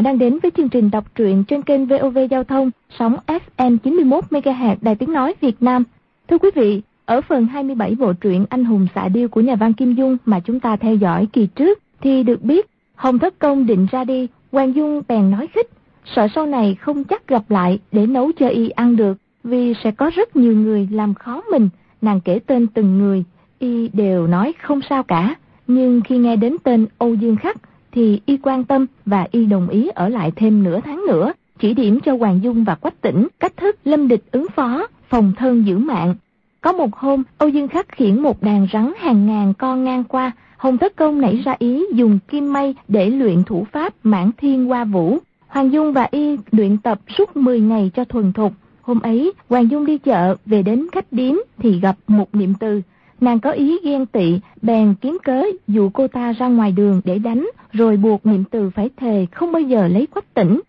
Giả đang đến với chương trình đọc truyện trên kênh VOV Giao thông, sóng FM 91 MHz Đài Tiếng Nói Việt Nam. Thưa quý vị, ở phần 27 bộ truyện Anh hùng xạ điêu của nhà văn Kim Dung mà chúng ta theo dõi kỳ trước thì được biết Hồng Thất Công định ra đi, Hoàng Dung bèn nói khích, sợ sau này không chắc gặp lại để nấu cho y ăn được, vì sẽ có rất nhiều người làm khó mình. Nàng kể tên từng người, y đều nói không sao cả, nhưng khi nghe đến tên Âu Dương Khắc thì y quan tâm và y đồng ý ở lại thêm nửa tháng nữa, chỉ điểm cho Hoàng Dung và Quách Tỉnh cách thức lâm địch ứng phó, phòng thân giữ mạng. Có một hôm, Âu Dương Khắc khiển một đàn rắn hàng ngàn con ngang qua, Hồng Tất Công nảy ra ý dùng kim mây để luyện thủ pháp mãn thiên hoa vũ. Hoàng Dung và Y luyện tập suốt 10 ngày cho thuần thục. Hôm ấy, Hoàng Dung đi chợ, về đến khách điếm thì gặp một niệm từ. Nàng có ý ghen tị, bèn kiếm cớ dụ cô ta ra ngoài đường để đánh, rồi buộc niệm từ phải thề không bao giờ lấy quách tỉnh.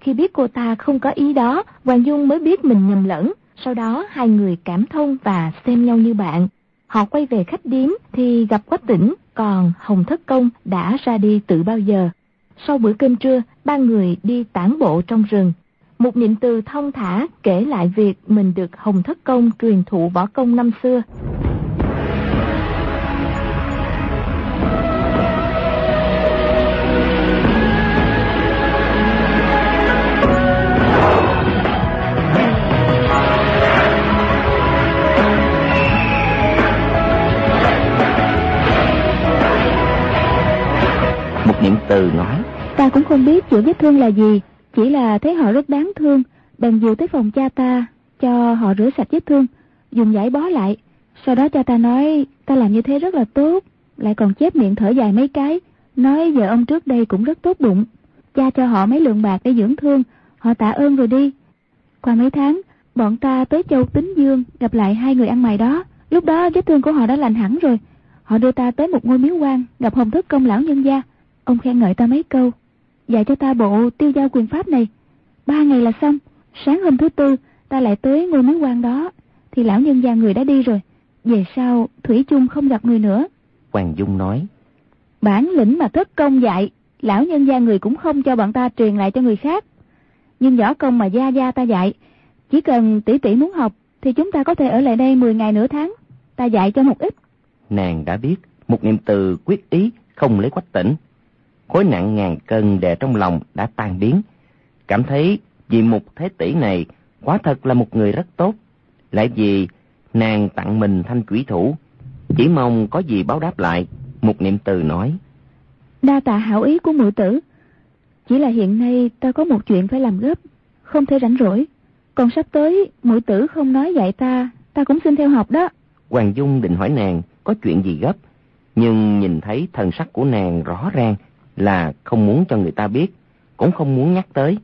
Khi biết cô ta không có ý đó, Hoàng Dung mới biết mình nhầm lẫn. Sau đó hai người cảm thông và xem nhau như bạn. Họ quay về khách điếm thì gặp quách tỉnh, còn Hồng Thất Công đã ra đi từ bao giờ. Sau bữa cơm trưa, ba người đi tản bộ trong rừng. Một niệm từ thông thả kể lại việc mình được Hồng Thất Công truyền thụ võ công năm xưa. Từ nói. Ta cũng không biết chữa vết thương là gì, Chỉ là thấy họ rất đáng thương. Bèn dìu tới phòng cha ta, Cho họ rửa sạch vết thương, Dùng giải bó lại. Sau đó cha ta nói, Ta làm như thế rất là tốt, Lại còn chép miệng thở dài mấy cái, Nói vợ ông trước đây cũng rất tốt bụng. Cha cho họ mấy lượng bạc để dưỡng thương, Họ tạ ơn rồi đi. Qua mấy tháng, Bọn ta tới châu Tính Dương Gặp lại hai người ăn mày đó. Lúc đó vết thương của họ đã lành hẳn rồi. Họ đưa ta tới một ngôi miếu quan, Gặp hồng thất công lão nhân gia. Ông khen ngợi ta mấy câu. Dạy cho ta bộ tiêu giao quyền pháp này. Ba ngày là xong Sáng hôm thứ tư ta lại tới ngôi miếu quan đó. Thì lão nhân gia người đã đi rồi. Về sau Thủy chung không gặp người nữa. Hoàng Dung nói Bản lĩnh mà thất công dạy Lão nhân gia người cũng không cho bọn ta truyền lại cho người khác. Nhưng võ công mà gia gia ta dạy Chỉ cần tỷ tỷ muốn học Thì chúng ta có thể ở lại đây 10 ngày nửa tháng. Ta dạy cho một ít. Nàng đã biết Một niệm từ quyết ý không lấy quách tỉnh khối nặng ngàn cân đè trong lòng đã tan biến. Cảm thấy vì một thế tỷ này quá thật là một người rất tốt. Lại vì nàng tặng mình thanh quỷ thủ, chỉ mong có gì báo đáp lại. Một niệm từ nói. Đa tạ hảo ý của muội tử. Chỉ là hiện nay ta có một chuyện phải làm gấp, không thể rảnh rỗi. Còn sắp tới muội tử không nói dạy ta, ta cũng xin theo học đó. Hoàng Dung định hỏi nàng có chuyện gì gấp, nhưng nhìn thấy thần sắc của nàng rõ ràng là không muốn cho người ta biết, cũng không muốn nhắc tới,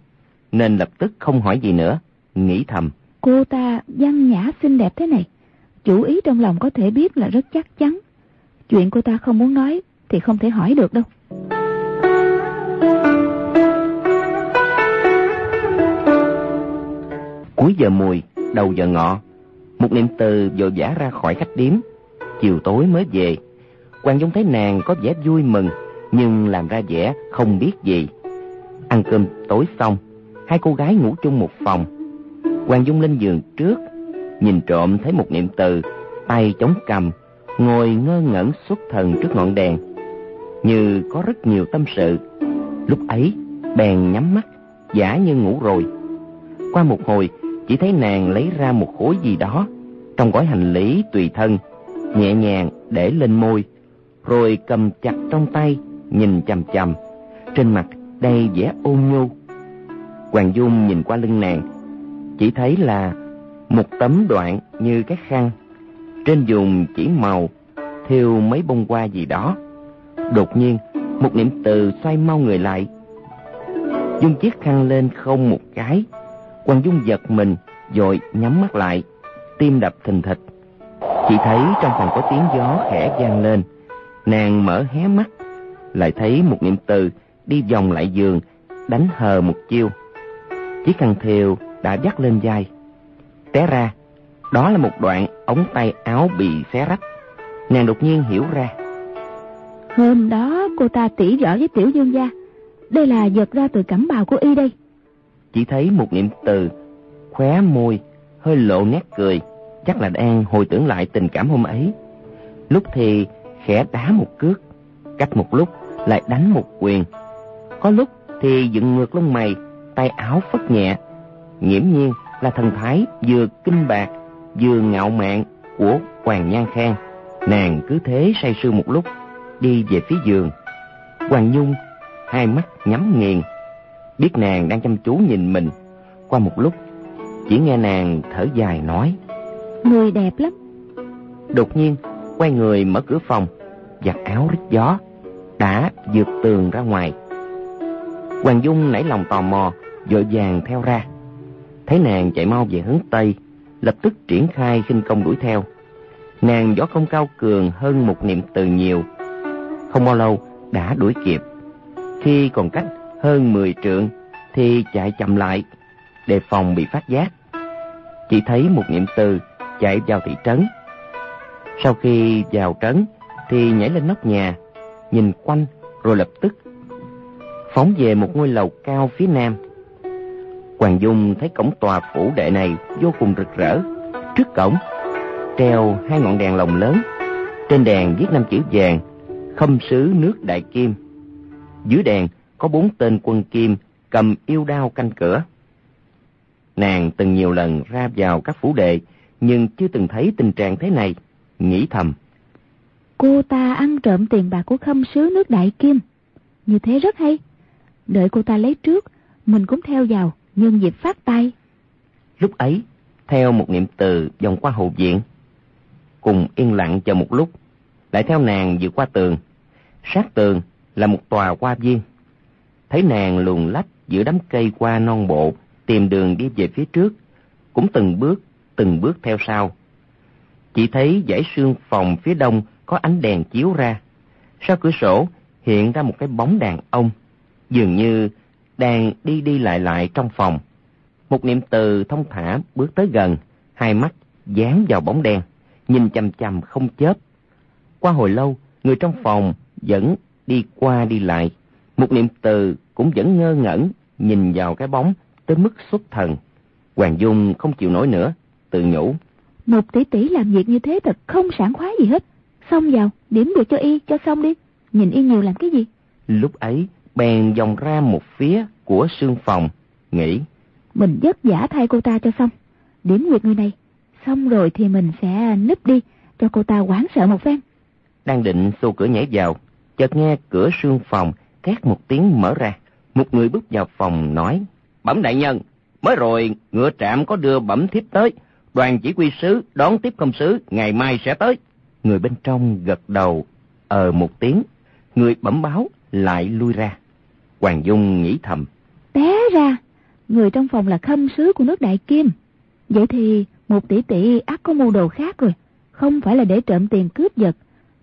nên lập tức không hỏi gì nữa, nghĩ thầm. Cô ta văn nhã xinh đẹp thế này, chủ ý trong lòng có thể biết là rất chắc chắn. Chuyện cô ta không muốn nói thì không thể hỏi được đâu. Cuối giờ mùi, đầu giờ ngọ, một niệm từ vội vã ra khỏi khách điếm, chiều tối mới về. Hoàng Dung thấy nàng có vẻ vui mừng, nhưng làm ra vẻ không biết gì. Ăn cơm tối xong, hai cô gái ngủ chung một phòng. Hoàng Dung lên giường trước, nhìn trộm thấy một niệm từ, tay chống cầm, ngồi ngơ ngẩn xuất thần trước ngọn đèn. Như có rất nhiều tâm sự. Lúc ấy, bèn nhắm mắt, giả như ngủ rồi. Qua một hồi, chỉ thấy nàng lấy ra một khối gì đó, trong gói hành lý tùy thân, nhẹ nhàng để lên môi, rồi cầm chặt trong tay, nhìn chằm chằm, trên mặt đầy vẻ ôn nhu. Hoàng Dung nhìn qua lưng nàng, chỉ thấy là một tấm đoạn như cái khăn, trên dùng chỉ màu, thêu mấy bông hoa gì đó. Đột nhiên, một niệm từ xoay mau người lại, dung chiếc khăn lên không một cái. Hoàng Dung giật mình, rồi nhắm mắt lại, tim đập thình thịch. Chỉ thấy trong phòng có tiếng gió khẽ vang lên, nàng mở hé mắt, lại thấy một niệm từ đi vòng lại giường, đánh hờ một chiêu. Chiếc khăn thêu đã dắt lên vai. Té ra, đó là một đoạn ống tay áo bị xé rách. Nàng đột nhiên hiểu ra. Hôm đó cô ta tỉ võ với tiểu dương gia, Đây là giật ra từ cẩm bào của y đây. Chỉ thấy một niệm từ, khóe môi, hơi lộ nét cười, chắc là đang hồi tưởng lại tình cảm hôm ấy. Lúc thì khẽ đá một cước, cách một lúc lại đánh một quyền. Có lúc thì dựng ngược lông mày, tay áo phất nhẹ. Nghiễm nhiên là thần thái vừa kinh bạc, vừa ngạo mạn của Hoàng Nhan Khang. Nàng cứ thế say sưa một lúc, đi về phía giường. Hoàng Nhung hai mắt nhắm nghiền, biết nàng đang chăm chú nhìn mình. Qua một lúc, chỉ nghe nàng thở dài nói. Người đẹp lắm. Đột nhiên, quay người mở cửa phòng, giặt áo rít gió, đã vượt tường ra ngoài. Hoàng Dung nảy lòng tò mò, vội vàng theo ra. Thấy nàng chạy mau về hướng Tây, lập tức triển khai khinh công đuổi theo. Nàng võ công cao cường hơn một niệm từ nhiều. Không bao lâu đã đuổi kịp. Khi còn cách hơn 10 trượng thì chạy chậm lại, đề phòng bị phát giác. Chỉ thấy một niệm từ chạy vào thị trấn. Sau khi vào trấn thì nhảy lên nóc nhà, nhìn quanh rồi lập tức phóng về một ngôi lầu cao phía nam. Hoàng Dung thấy cổng tòa phủ đệ này vô cùng rực rỡ. Trước cổng treo hai ngọn đèn lồng lớn, trên đèn viết năm chữ vàng: Khâm sứ nước Đại Kim. Dưới đèn có bốn tên quân kim cầm yêu đao canh cửa. Nàng từng nhiều lần ra vào các phủ đệ, nhưng chưa từng thấy tình trạng thế này, nghĩ thầm. Cô ta ăn trộm tiền bạc của khâm sứ nước Đại Kim. Như thế rất hay. Đợi cô ta lấy trước, mình cũng theo vào, nhân dịp phát tay. Lúc ấy, theo một niệm từ vòng qua hậu viện, cùng yên lặng chờ một lúc, lại theo nàng vượt qua tường. Sát tường là một tòa hoa viên. Thấy nàng luồn lách giữa đám cây qua non bộ, tìm đường đi về phía trước, cũng từng bước, từng bước theo sau. Chỉ thấy dãy sương phòng phía đông có ánh đèn chiếu ra. Sau cửa sổ hiện ra một cái bóng đàn ông, dường như đang đi đi lại lại trong phòng. Một niệm từ thông thả bước tới gần, hai mắt dán vào bóng đen, nhìn chằm chằm không chớp. Qua hồi lâu, người trong phòng vẫn đi qua đi lại. Một niệm từ cũng vẫn ngơ ngẩn, nhìn vào cái bóng tới mức xuất thần. Hoàng Dung không chịu nổi nữa, tự nhủ. Một tỷ tỷ làm việc như thế thật không sảng khoái gì hết. Xong vào, điểm được cho y, cho xong đi. Nhìn y nhiều làm cái gì? Lúc ấy, bèn vòng ra một phía của sương phòng, nghĩ. Mình vất giả thay cô ta cho xong. Điểm nguyệt người này, xong rồi thì mình sẽ núp đi, cho cô ta quán sợ một phen. Đang định xô cửa nhảy vào, chợt nghe cửa sương phòng két một tiếng mở ra. Một người bước vào phòng nói, Bẩm đại nhân, mới rồi ngựa trạm có đưa bẩm thiếp tới, đoàn chỉ huy sứ đón tiếp công sứ, ngày mai sẽ tới. Người bên trong gật đầu, ờ một tiếng, người bẩm báo lại lui ra. Hoàng Dung nghĩ thầm. Té ra, người trong phòng là khâm sứ của nước Đại Kim. Vậy thì một tỷ tỷ ác có mưu đồ khác rồi, không phải là để trộm tiền cướp giật,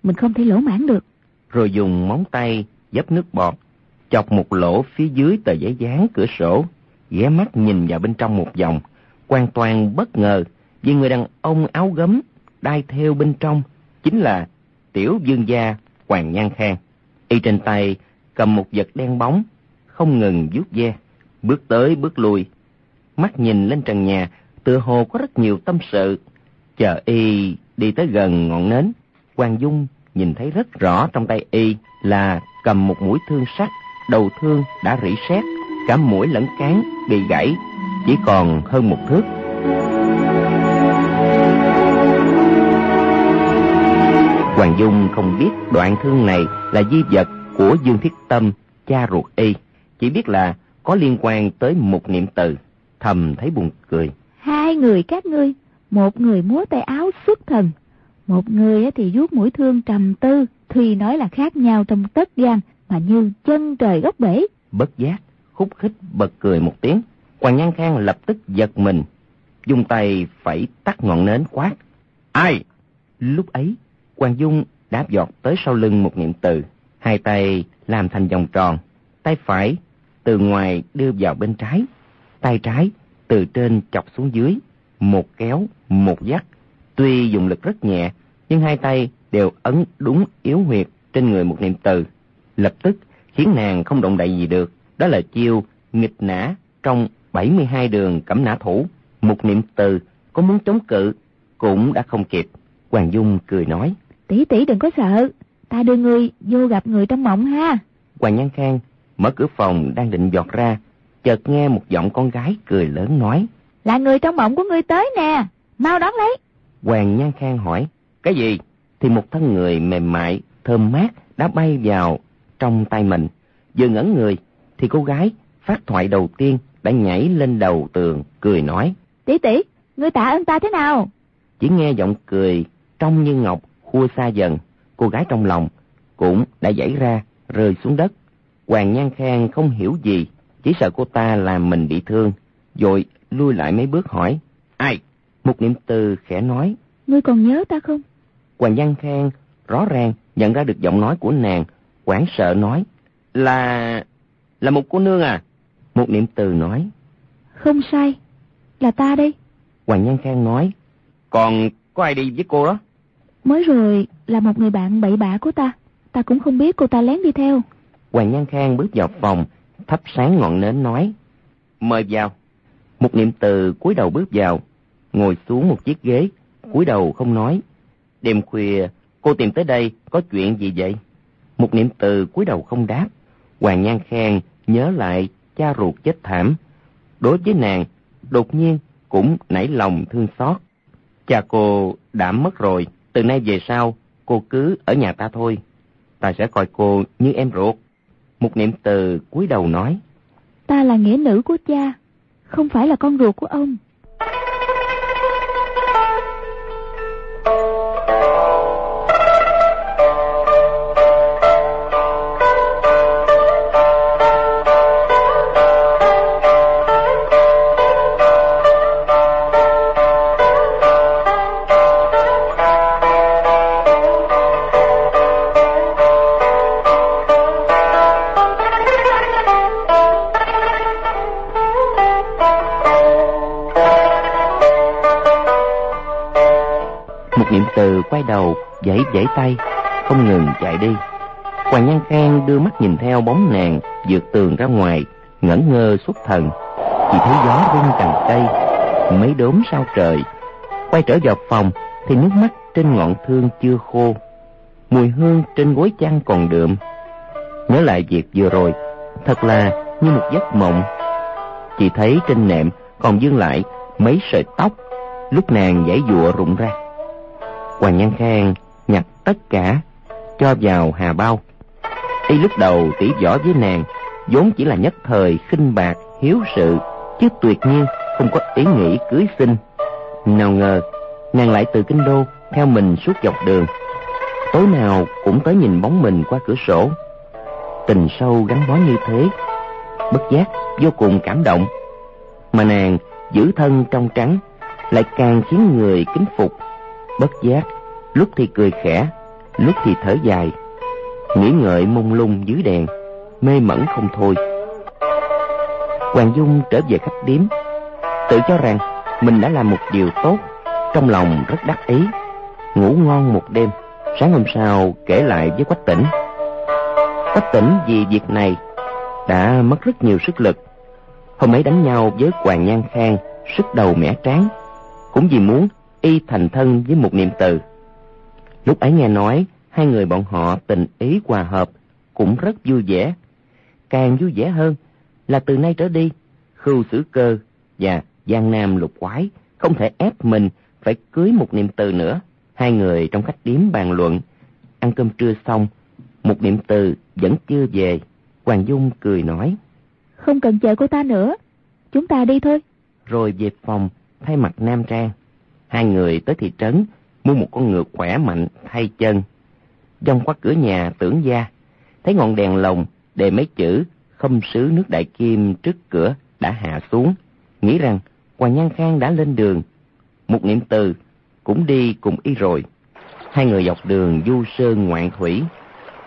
mình không thể lỗ mãn được. Rồi dùng móng tay dấp nước bọt, chọc một lỗ phía dưới tờ giấy dán cửa sổ, ghé mắt nhìn vào bên trong một vòng, hoàn toàn bất ngờ vì người đàn ông áo gấm đai theo bên trong chính là tiểu dương gia Hoàng Nhan Khang. Y trên tay cầm một vật đen bóng, không ngừng vuốt ve, bước tới bước lui, mắt nhìn lên trần nhà, tựa hồ có rất nhiều tâm sự. Chờ y đi tới gần ngọn nến, Hoàng Dung nhìn thấy rất rõ trong tay y là cầm một mũi thương sắt, đầu thương đã rỉ sét, cả mũi lẫn cán bị gãy, chỉ còn hơn một thước. Hoàng Dung không biết đoạn thương này là di vật của Dương Thiết Tâm, cha ruột y, chỉ biết là có liên quan tới một niệm từ, thầm thấy buồn cười. Hai người các ngươi, một người múa tay áo xuất thần, một người thì vuốt mũi thương trầm tư, thì nói là khác nhau trong tất gan, mà như chân trời góc bể. Bất giác, khúc khích bật cười một tiếng. Hoàng Nhan Khang lập tức giật mình, dùng tay phẩy tắt ngọn nến quát. Ai? Lúc ấy, Hoàng Dung đáp giọt tới sau lưng một niệm từ, hai tay làm thành vòng tròn, tay phải từ ngoài đưa vào bên trái, tay trái từ trên chọc xuống dưới, một kéo, một dắt. Tuy dùng lực rất nhẹ, nhưng hai tay đều ấn đúng yếu huyệt trên người một niệm từ, lập tức khiến nàng không động đậy gì được. Đó là chiêu nghịch nã trong 72 đường cẩm nã thủ. Một niệm từ có muốn chống cự cũng đã không kịp. Hoàng Dung cười nói. Tỷ tỷ đừng có sợ, ta đưa người vô gặp người trong mộng ha. Hoàng Nhan Khang mở cửa phòng đang định giọt ra, chợt nghe một giọng con gái cười lớn nói. Là người trong mộng của ngươi tới nè, mau đón lấy. Hoàng Nhan Khang hỏi, cái gì? Thì một thân người mềm mại, thơm mát đã bay vào trong tay mình. Vừa ngẩn người, thì cô gái phát thoại đầu tiên đã nhảy lên đầu tường, cười nói. Tỷ tỷ, ngươi tạ ơn ta thế nào? Chỉ nghe giọng cười trong như ngọc khua xa dần, cô gái trong lòng cũng đã dãy ra, rơi xuống đất. Hoàng Nhan Khang không hiểu gì, chỉ sợ cô ta làm mình bị thương, rồi lui lại mấy bước hỏi. Ai? Một niệm từ khẽ nói. Ngươi còn nhớ ta không? Hoàng Nhan Khang rõ ràng nhận ra được giọng nói của nàng, quảng sợ nói. Là... là một cô nương à? Một niệm từ nói. Không sai, là ta đây. Hoàng Nhan Khang nói. Còn có ai đi với cô đó? Mới rồi là một người bạn bậy bạ của ta. Ta cũng không biết cô ta lén đi theo. Hoàng Nhan Khang bước vào phòng, thắp sáng ngọn nến nói. Mời vào. Một niệm từ cúi đầu bước vào, ngồi xuống một chiếc ghế, cúi đầu không nói. Đêm khuya, cô tìm tới đây có chuyện gì vậy? Một niệm từ cúi đầu không đáp. Hoàng Nhan Khang nhớ lại cha ruột chết thảm. Đối với nàng, đột nhiên cũng nảy lòng thương xót. Cha cô đã mất rồi, từ nay về sau, cô cứ ở nhà ta thôi. Ta sẽ coi cô như em ruột. Một niệm từ cúi đầu nói. Ta là nghĩa nữ của cha, không phải là con ruột của ông. Quay đầu, vẫy vẫy tay, không ngừng chạy đi. Hoàng nhan khang đưa mắt nhìn theo bóng nàng, vượt tường ra ngoài, ngẩn ngơ xuất thần. Chỉ thấy gió rung cành cây, mấy đốm sao trời. Quay trở vào phòng, thì nước mắt trên ngọn thương chưa khô. Mùi hương trên gối chăn còn đượm. Nhớ lại việc vừa rồi, thật là như một giấc mộng. Chỉ thấy trên nệm còn dương lại mấy sợi tóc. Lúc nàng giãy dụa rụng ra Hoàng Nhan Khang nhặt tất cả cho vào hà bao. Y lúc đầu tỉ võ với nàng vốn chỉ là nhất thời khinh bạc hiếu sự chứ tuyệt nhiên không có ý nghĩ cưới sinh. Nào ngờ nàng lại từ kinh đô theo mình suốt dọc đường. Tối nào cũng tới nhìn bóng mình qua cửa sổ. Tình sâu gắn bó như thế, bất giác vô cùng cảm động. Mà nàng giữ thân trong trắng lại càng khiến người kính phục bất giác, lúc thì cười khẽ, lúc thì thở dài. Nghĩ ngợi mông lung dưới đèn, mê mẩn không thôi. Hoàng dung trở về khách điếm, tự cho rằng mình đã làm một điều tốt, trong lòng rất đắc ý, ngủ ngon một đêm, sáng hôm sau kể lại với quách tỉnh. Quách tỉnh vì việc này đã mất rất nhiều sức lực. Hôm ấy đánh nhau với hoàng nhan khang, sức đầu mẻ tráng, cũng vì muốn y thành thân với một niệm từ. Lúc ấy nghe nói hai người bọn họ tình ý hòa hợp cũng rất vui vẻ. Càng vui vẻ hơn là từ nay trở đi khưu sử cơ và giang nam lục quái không thể ép mình phải cưới một niệm từ nữa. Hai người trong khách điếm bàn luận ăn cơm trưa xong một niệm từ vẫn chưa về. Hoàng dung cười nói không cần chờ cô ta nữa chúng ta đi thôi. Rồi về phòng thay mặt nam trang hai người tới thị trấn, mua một con ngựa khỏe mạnh, thay chân. Trong qua cửa nhà, tưởng gia thấy ngọn đèn lồng, đề mấy chữ không sứ nước đại kim trước cửa đã hạ xuống. Nghĩ rằng, hoàng nhan khang đã lên đường. Một niệm từ, cũng đi cùng y rồi. Hai người dọc đường du sơn ngoạn thủy,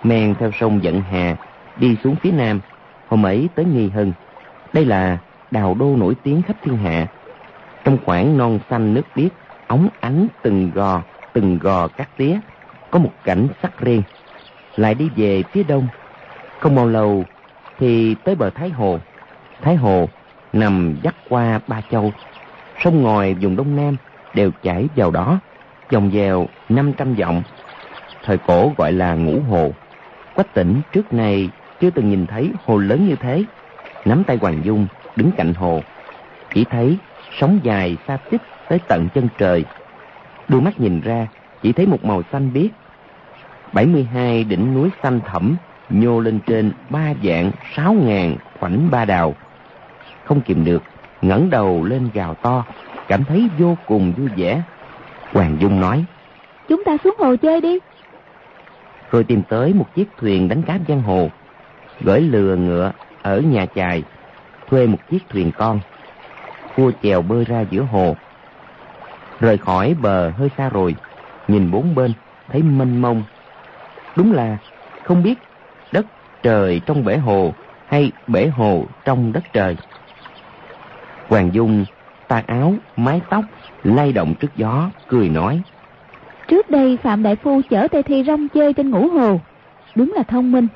men theo sông dẫn hà, đi xuống phía nam. Hôm ấy tới nghi hưng đây là đào đô nổi tiếng khắp thiên hạ. Trong khoảng non xanh nước biếc óng ánh từng gò từng gò cắt tía có một cảnh sắc riêng lại đi về phía đông không bao lâu thì tới bờ Thái Hồ. Thái Hồ nằm dắt qua ba châu. Sông ngòi vùng Đông Nam đều chảy vào đó, dòng dèo 500 dặm. Thời cổ gọi là ngũ hồ. Quách tỉnh trước nay chưa từng nhìn thấy hồ lớn như thế. Nắm tay Hoàng Dung đứng cạnh hồ. Chỉ thấy sóng dài xa tích tới tận chân trời. Đôi mắt nhìn ra chỉ thấy một màu xanh biếc. 72 đỉnh núi xanh thẳm nhô lên trên ba dạng sáu ngàn khoảnh ba đào. Không kìm được, ngẩng đầu lên gào to, cảm thấy vô cùng vui vẻ. Hoàng Dung nói, Chúng ta xuống hồ chơi đi. Rồi tìm tới một chiếc thuyền đánh cá giang hồ, gửi lừa ngựa ở nhà chài, thuê một chiếc thuyền con. Cua chèo bơi ra giữa hồ. Rời khỏi bờ hơi xa rồi, nhìn bốn bên, thấy mênh mông. Đúng là không biết đất trời trong bể hồ hay bể hồ trong đất trời. Hoàng Dung tà áo, mái tóc, lay động trước gió, cười nói. Trước đây Phạm Đại Phu chở Tây Thi rong chơi trên ngũ hồ. Đúng là thông minh.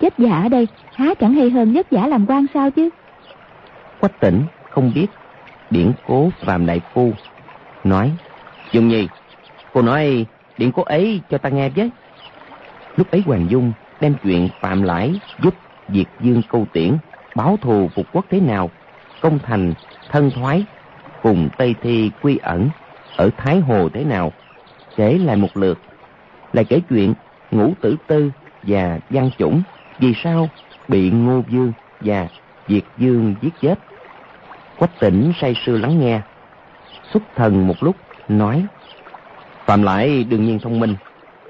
Chết giả ở đây, há chẳng hay hơn nhất giả làm quan sao chứ. Quách tỉnh không biết điển cố Phạm Đại Phu. Nói, Dung Nhi, cô nói điện cố ấy cho ta nghe với. Lúc ấy Hoàng Dung đem chuyện Phạm Lãi giúp Diệt Dương câu tiễn, báo thù phục quốc thế nào, công thành, thân thoái, cùng Tây Thi quy ẩn, ở Thái Hồ thế nào, kể lại một lượt. Lại kể chuyện Ngũ Tử Tư và Văn Chủng vì sao bị Ngô Dương và Diệt Dương giết chết. Quách tỉnh say sưa lắng nghe, xuất thần một lúc, nói Phạm Lại đương nhiên thông minh,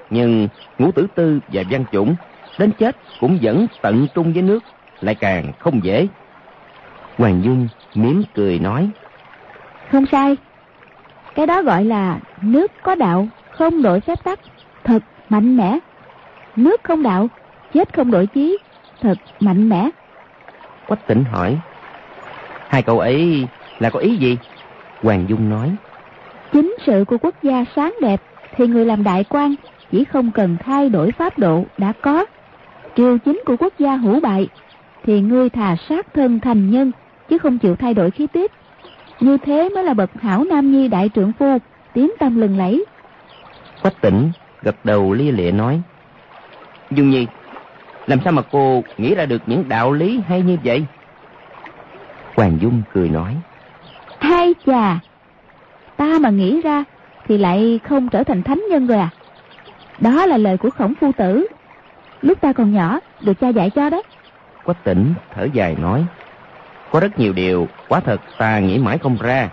nhưng Ngũ Tử Tư và Văn Chủng đến chết cũng vẫn tận trung với nước, lại càng không dễ. Hoàng Dung mỉm cười nói. Không sai. Cái đó gọi là nước có đạo, không đổi phép tắc, thật mạnh mẽ. Nước không đạo, chết không đổi chí, thật mạnh mẽ. Quách tỉnh hỏi. Hai cậu ấy là có ý gì? Hoàng Dung nói. Chính sự của quốc gia sáng đẹp thì người làm đại quan chỉ không cần thay đổi pháp độ đã có. Triều chính của quốc gia hủ bại thì ngươi thà sát thân thành nhân chứ không chịu thay đổi khí tiết. Như thế mới là bậc hảo nam nhi đại trưởng phu, tiếng tâm lừng lẫy. Quách tỉnh gật đầu lia lịa nói. Dung Nhi, làm sao mà cô nghĩ ra được những đạo lý hay như vậy? Hoàng Dung cười nói. Hay chà, ta mà nghĩ ra thì lại không trở thành thánh nhân rồi à? Đó là lời của khổng phu tử. Lúc ta còn nhỏ, được cha dạy cho đó. Quách tỉnh thở dài nói. Có rất nhiều điều quá thật ta nghĩ mãi không ra.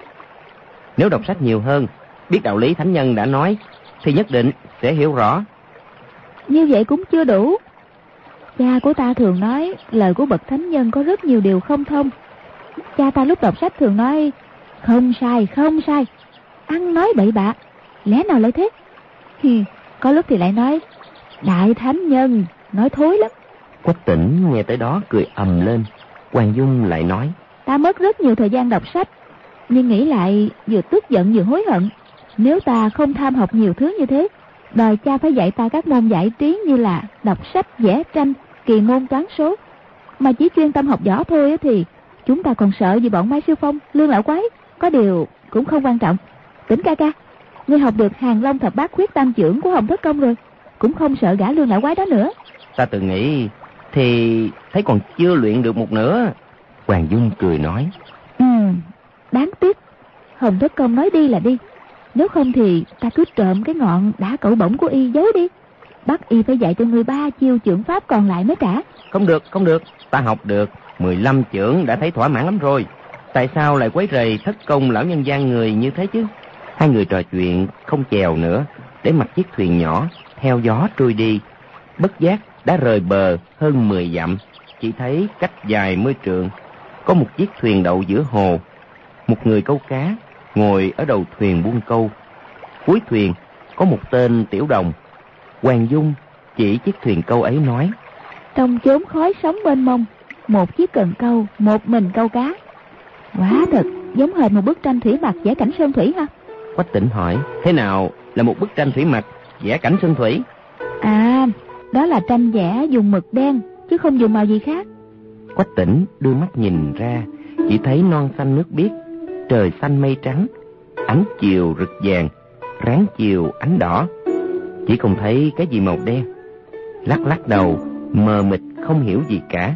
Nếu đọc sách nhiều hơn, biết đạo lý thánh nhân đã nói, thì nhất định sẽ hiểu rõ. Như vậy cũng chưa đủ. Cha của ta thường nói lời của bậc thánh nhân có rất nhiều điều không thông. Cha ta lúc đọc sách thường nói không sai, không sai. Ăn nói bậy bạ, lẽ nào lại thế? Hi, có lúc thì lại nói đại thánh nhân, nói thối lắm. Quách tỉnh nghe tới đó cười ầm lên. Hoàng Dung lại nói. Ta mất rất nhiều thời gian đọc sách, nhưng nghĩ lại vừa tức giận vừa hối hận. Nếu ta không tham học nhiều thứ như thế, đòi cha phải dạy ta các môn giải trí như là đọc sách, vẽ tranh, kỳ môn toán số. Mà chỉ chuyên tâm học võ thôi thì chúng ta còn sợ gì bọn Mai Sư Phong, Lương Lão Quái. Có điều cũng không quan trọng. Tỉnh ca ca, ngươi học được hàng long thập bát khuyết tam trưởng của Hồng Thất Công rồi. Cũng không sợ gã Lương Lão Quái đó nữa. Ta tự nghĩ thì thấy còn chưa luyện được một nửa. Hoàng Dung cười nói. Ừ, đáng tiếc. Hồng Thất Công nói đi là đi. Nếu không thì ta cứ trộm cái ngọn đã cẩu bổng của y giấu đi. Bắt y phải dạy cho người ba chiêu trưởng pháp còn lại mới trả. Không được, không được. Ta học được 15 trưởng đã thấy thỏa mãn lắm rồi. Tại sao lại quấy rầy thất công lão nhân gian người như thế chứ? Hai người trò chuyện không chèo nữa, để mặc chiếc thuyền nhỏ theo gió trôi đi. Bất giác đã rời bờ hơn 10 dặm, chỉ thấy cách dài mươi trượng, có một chiếc thuyền đậu giữa hồ. Một người câu cá ngồi ở đầu thuyền buông câu. Cuối thuyền có một tên tiểu đồng. Hoàng Dung chỉ chiếc thuyền câu ấy nói. Trong chốn khói sóng mênh mông, một chiếc cần câu, một mình câu cá. Quá thật, giống hệt một bức tranh thủy mặc vẽ cảnh sơn thủy ha. Quách tỉnh hỏi, thế nào là một bức tranh thủy mặc vẽ cảnh sơn thủy? À, đó là tranh vẽ dùng mực đen, chứ không dùng màu gì khác. Quách tỉnh đưa mắt nhìn ra, chỉ thấy non xanh nước biếc, trời xanh mây trắng, ánh chiều rực vàng, ráng chiều ánh đỏ. Chỉ không thấy cái gì màu đen. Lắc lắc đầu, mờ mịt không hiểu gì cả.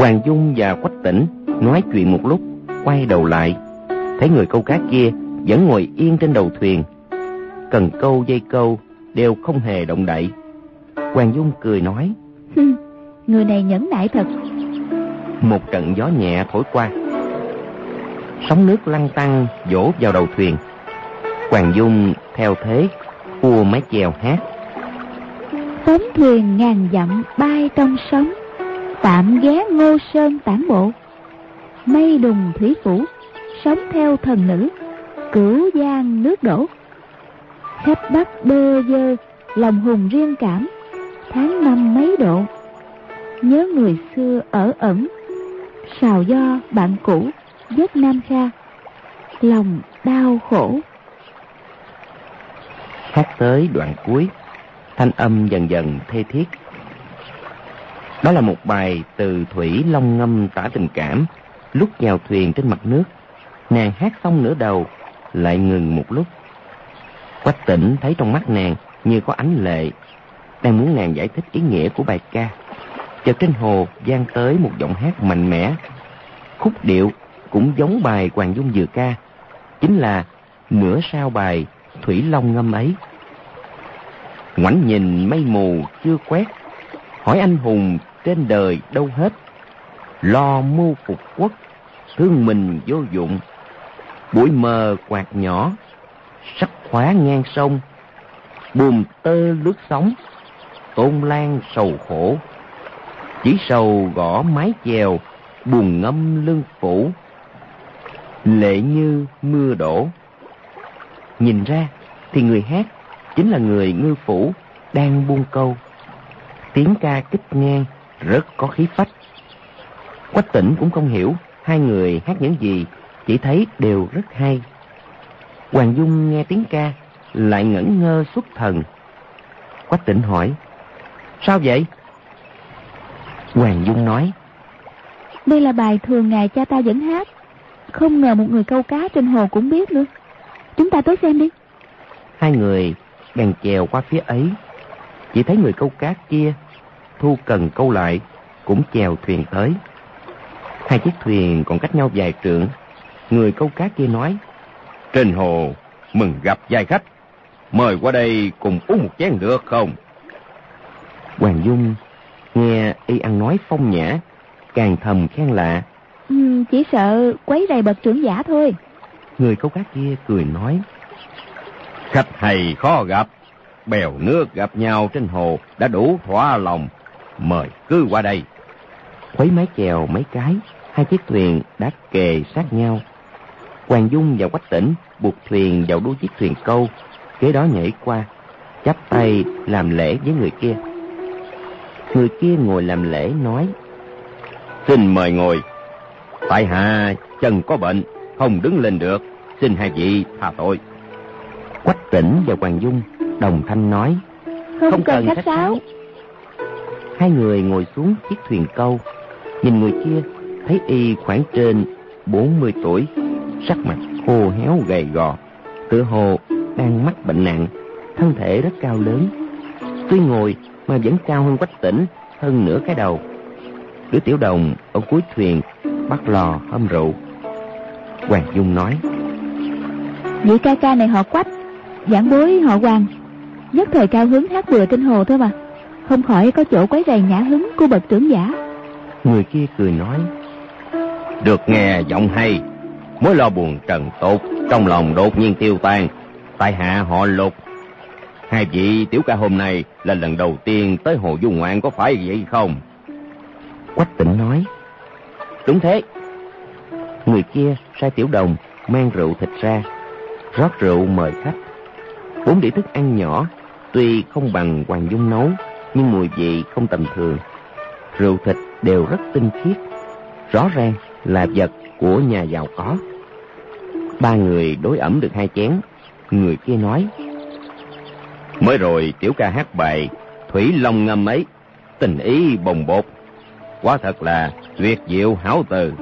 Hoàng Dung và Quách Tỉnh nói chuyện một lúc, quay đầu lại, thấy người câu cá kia vẫn ngồi yên trên đầu thuyền. Cần câu dây câu đều không hề động đậy. Hoàng Dung cười nói, Người này nhẫn nại thật. Một trận gió nhẹ thổi qua. Sóng nước lăn tăng vỗ vào đầu thuyền. Hoàng Dung theo thế, cua mái chèo hát. Tấm thuyền ngàn dặm bay trong sóng tạm ghé ngô sơn tản bộ. Mây đùng thủy phủ, sống theo thần nữ, cửu giang nước đổ. Khắp bắc bơ vơ lòng hùng riêng cảm, tháng năm mấy độ. Nhớ người xưa ở ẩn, sào do bạn cũ giấc nam kha, lòng đau khổ. Hát tới đoạn cuối, thanh âm dần dần thê thiết đó là một bài từ Thủy Long Ngâm tả tình cảm, lúc vào thuyền trên mặt nước. Nàng hát xong nửa đầu, lại ngừng một lúc. Quách tỉnh thấy trong mắt nàng như có ánh lệ, đang muốn nàng giải thích ý nghĩa của bài ca. Chợt trên hồ vang tới một giọng hát mạnh mẽ. Khúc điệu cũng giống bài Hoàng Dung vừa ca, chính là nửa sau bài Thủy Long Ngâm ấy. Ngoảnh nhìn mây mù chưa quét, hỏi anh hùng trên đời đâu hết. Lo mưu phục quốc, thương mình vô dụng. Bụi mờ quạt nhỏ, sắc khóa ngang sông. Buồm tơ lướt sóng, tôn lan sầu khổ. Chỉ sầu gõ mái chèo, buồn ngâm lưng phủ. Lệ như mưa đổ. Nhìn ra thì người hát chính là người ngư phủ đang buông câu. Tiếng ca kích ngang rất có khí phách. Quách tỉnh cũng không hiểu hai người hát những gì, chỉ thấy đều rất hay. Hoàng Dung nghe tiếng ca, lại ngẩn ngơ xuất thần. Quách tỉnh hỏi, sao vậy? Hoàng Dung nói, Đây là bài thường ngày cha ta vẫn hát. Không ngờ một người câu cá trên hồ cũng biết nữa. Chúng ta tới xem đi. Hai người bèn chèo qua phía ấy. Chỉ thấy người câu cá kia thu cần câu lại cũng chèo thuyền tới. Hai chiếc thuyền còn cách nhau vài trượng. Người câu cá kia nói trên hồ mừng gặp vài khách. Mời qua đây cùng uống một chén được không? Hoàng dung nghe y ăn nói phong nhã càng thầm khen lạ. Ừ, chỉ sợ quấy rầy bậc trưởng giả thôi. Người câu cá kia cười nói khách hay khó gặp bèo nước gặp nhau trên hồ đã đủ thỏa lòng mời cứ qua đây. Khuấy mái chèo mấy cái hai chiếc thuyền đã kề sát nhau. Hoàng dung và quách tỉnh buộc thuyền vào đuôi chiếc thuyền câu kế đó nhảy qua chắp tay làm lễ với người kia. Người kia ngồi làm lễ nói xin mời ngồi. Tại hạ chân có bệnh không đứng lên được xin hai vị tha tội. Quách tỉnh và hoàng dung đồng thanh nói không, không cần khách sáo Hai người ngồi xuống chiếc thuyền câu, Nhìn người kia, Thấy y khoảng trên 40 tuổi, Sắc mặt khô héo gầy gò, Tựa hồ đang mắc bệnh nặng, Thân thể rất cao lớn. Tuy ngồi mà vẫn cao hơn quách tỉnh, Hơn nửa cái đầu. Đứa tiểu đồng ở cuối thuyền Bắt lò hâm rượu. Hoàng Dung nói, Vị ca ca này họ quách, Giảng bối họ hoàng, Nhất thời cao hứng hát bừa trên hồ thôi mà không khỏi có chỗ quấy rầy nhã hứng của bậc trưởng giả. Người kia cười nói được nghe giọng hay mối lo buồn trần tốt trong lòng đột nhiên tiêu tan tại hạ họ lục. Hai vị tiểu ca hôm nay là lần đầu tiên tới hồ du ngoạn có phải vậy không? Quách tỉnh nói đúng thế. Người kia sai tiểu đồng mang rượu thịt ra rót rượu mời khách. Bốn đĩa thức ăn nhỏ tuy không bằng hoàng dung nấu nhưng mùi vị không tầm thường. Rượu thịt đều rất tinh khiết, rõ ràng là vật của nhà giàu có. Ba người đối ẩm được hai chén. Người kia nói. Mới rồi tiểu ca hát bài Thủy Long ngâm ấy, tình ý bồng bột. Quá thật là tuyệt diệu hảo từ.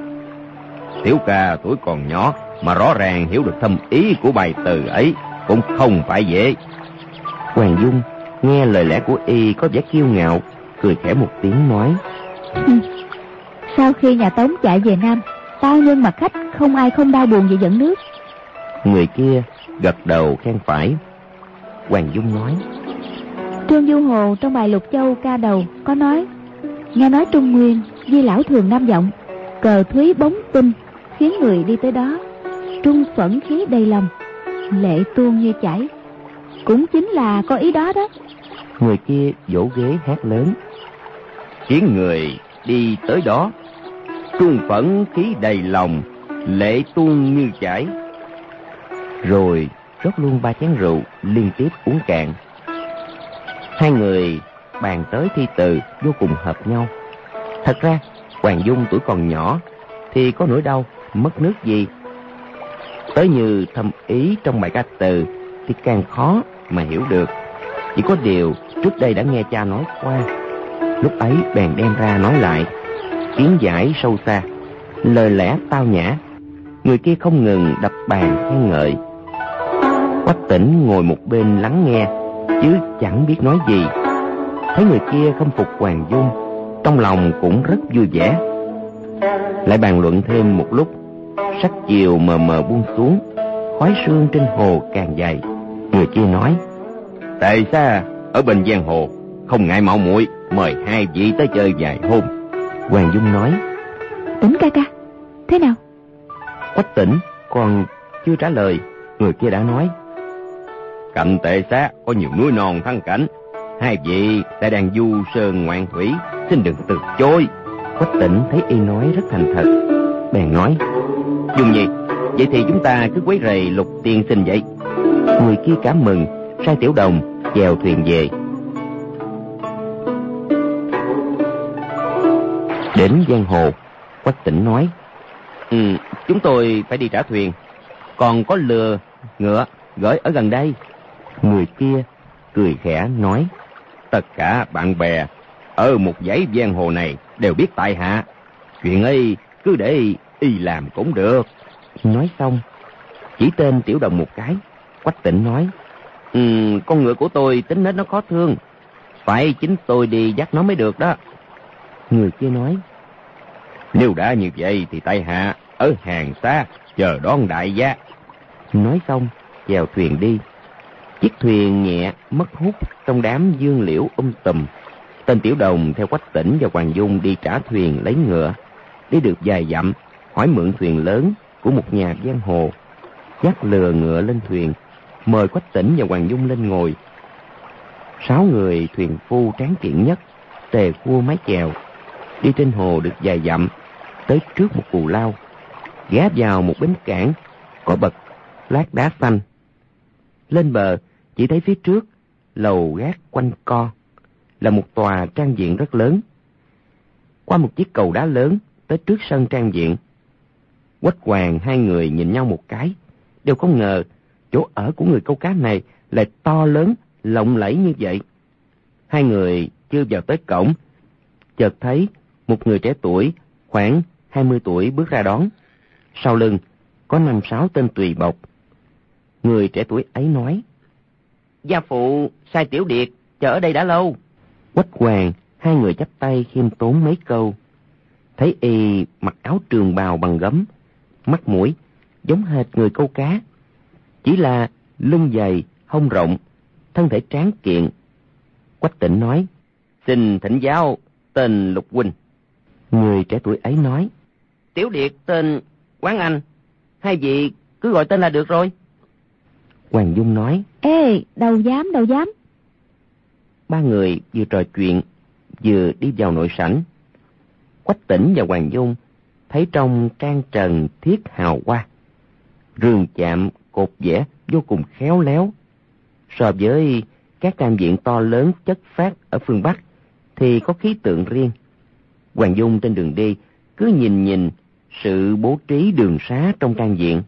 Tiểu ca tuổi còn nhỏ mà rõ ràng hiểu được thâm ý của bài từ ấy cũng không phải dễ. Hoàng Dung nghe lời lẽ của y có vẻ kiêu ngạo, cười khẽ một tiếng nói. Sau khi nhà Tống chạy về Nam, bao nhiêu mặt khách không ai không đau buồn vì dẫn nước. Người kia gật đầu khen phải. Hoàng Dung nói. Trương Du Hồ trong bài Lục Châu ca đầu có nói Nghe nói Trung Nguyên Di lão thường nam giọng Cờ thúy bóng tinh Khiến người đi tới đó Trung phẫn khí đầy lòng Lệ tuôn như chảy cũng chính là có ý đó đó. Người kia vỗ ghế hát lớn. Khiến người đi tới đó. Trung phẫn khí đầy lòng Lệ tuôn như chảy. Rồi rót luôn ba chén rượu liên tiếp uống cạn. Hai người bàn tới thi từ vô cùng hợp nhau. Thật ra, Hoàng Dung tuổi còn nhỏ, thì có nỗi đau, mất nước gì. Tới như thâm ý trong bài ca từ thì càng khó mà hiểu được. Chỉ có điều trước đây đã nghe cha nói qua. Lúc ấy bèn đem ra nói lại, kiến giải sâu xa, lời lẽ tao nhã. Người kia không ngừng đập bàn khen ngợi. Quách tỉnh ngồi một bên lắng nghe, chứ chẳng biết nói gì. Thấy người kia không phục Hoàng Dung, trong lòng cũng rất vui vẻ. Lại bàn luận thêm một lúc, sắc chiều mờ mờ buông xuống, khói sương trên hồ càng dày. Người kia nói, Tại sao ở bên giang hồ, không ngại mạo muội mời hai vị tới chơi vài hôm. Hoàng Dung nói, Tỉnh ca ca, thế nào? Quách tỉnh còn chưa trả lời, người kia đã nói, Cạnh tệ xá có nhiều núi non thăng cảnh. Hai vị đã đang du sơn ngoạn thủy, xin đừng từ chối. Quách tỉnh thấy y nói rất thành thật, bèn nói, Dung Nhi, vậy thì chúng ta cứ quấy rầy lục tiên sinh vậy. Người kia cảm mừng, sai tiểu đồng, chèo thuyền về. Đến giang hồ, Quách tỉnh nói, Ừ, chúng tôi phải đi trả thuyền. Còn có lừa, ngựa, gửi ở gần đây. Người kia cười khẽ nói, Tất cả bạn bè ở một dãy giang hồ này đều biết tại hạ. Chuyện ấy cứ để y làm cũng được. Nói xong, chỉ tên tiểu đồng một cái. Quách tỉnh nói, Ừ, con ngựa của tôi tính nết nó khó thương. Phải chính tôi đi dắt nó mới được đó. Người kia nói, Nếu đã như vậy thì tại hạ ở hàng xa chờ đón đại gia. Nói xong, chèo thuyền đi. Chiếc thuyền nhẹ mất hút trong đám dương liễu um tùm. Tên tiểu đồng theo quách tỉnh và Hoàng Dung đi trả thuyền lấy ngựa. Đi được vài dặm, hỏi mượn thuyền lớn của một nhà giang hồ. Dắt lừa ngựa lên thuyền, mời quách tỉnh và Hoàng Dung lên ngồi. Sáu người thuyền phu tráng kiện nhất, tề cua mái chèo. Đi trên hồ được vài dặm, tới trước một cù lao. Ghé vào một bến cảng, có bậc lát đá xanh. Lên bờ, chỉ thấy phía trước, lầu gác quanh co, là một tòa trang diện rất lớn. Qua một chiếc cầu đá lớn, tới trước sân trang diện, Quách hoàng hai người nhìn nhau một cái, đều không ngờ chỗ ở của người câu cá này lại to lớn, lộng lẫy như vậy. Hai người chưa vào tới cổng, chợt thấy một người trẻ tuổi, khoảng 20 tuổi bước ra đón. Sau lưng có năm sáu tên tùy bọc. Người trẻ tuổi ấy nói, Gia phụ sai tiểu điệt chờ ở đây đã lâu. Quách hoàng, hai người chắp tay khiêm tốn mấy câu. Thấy y mặc áo trường bào bằng gấm, mắt mũi, giống hệt người câu cá. Chỉ là lưng dày, hông rộng, thân thể tráng kiện. Quách tỉnh nói, Xin thỉnh giáo tên Lục Huynh. người trẻ tuổi ấy nói, Tiểu điệt tên Quán Anh. Hai vị cứ gọi tên là được rồi. Hoàng Dung nói, Ê, đâu dám, đâu dám. ba người vừa trò chuyện, vừa đi vào nội sảnh. Quách tỉnh và Hoàng Dung thấy trong trang trần thiết hào hoa. Rường chạm cột vẽ vô cùng khéo léo. So với các trang viện to lớn chất phát ở phương Bắc thì có khí tượng riêng. Hoàng Dung trên đường đi cứ nhìn nhìn sự bố trí đường xá trong trang viện.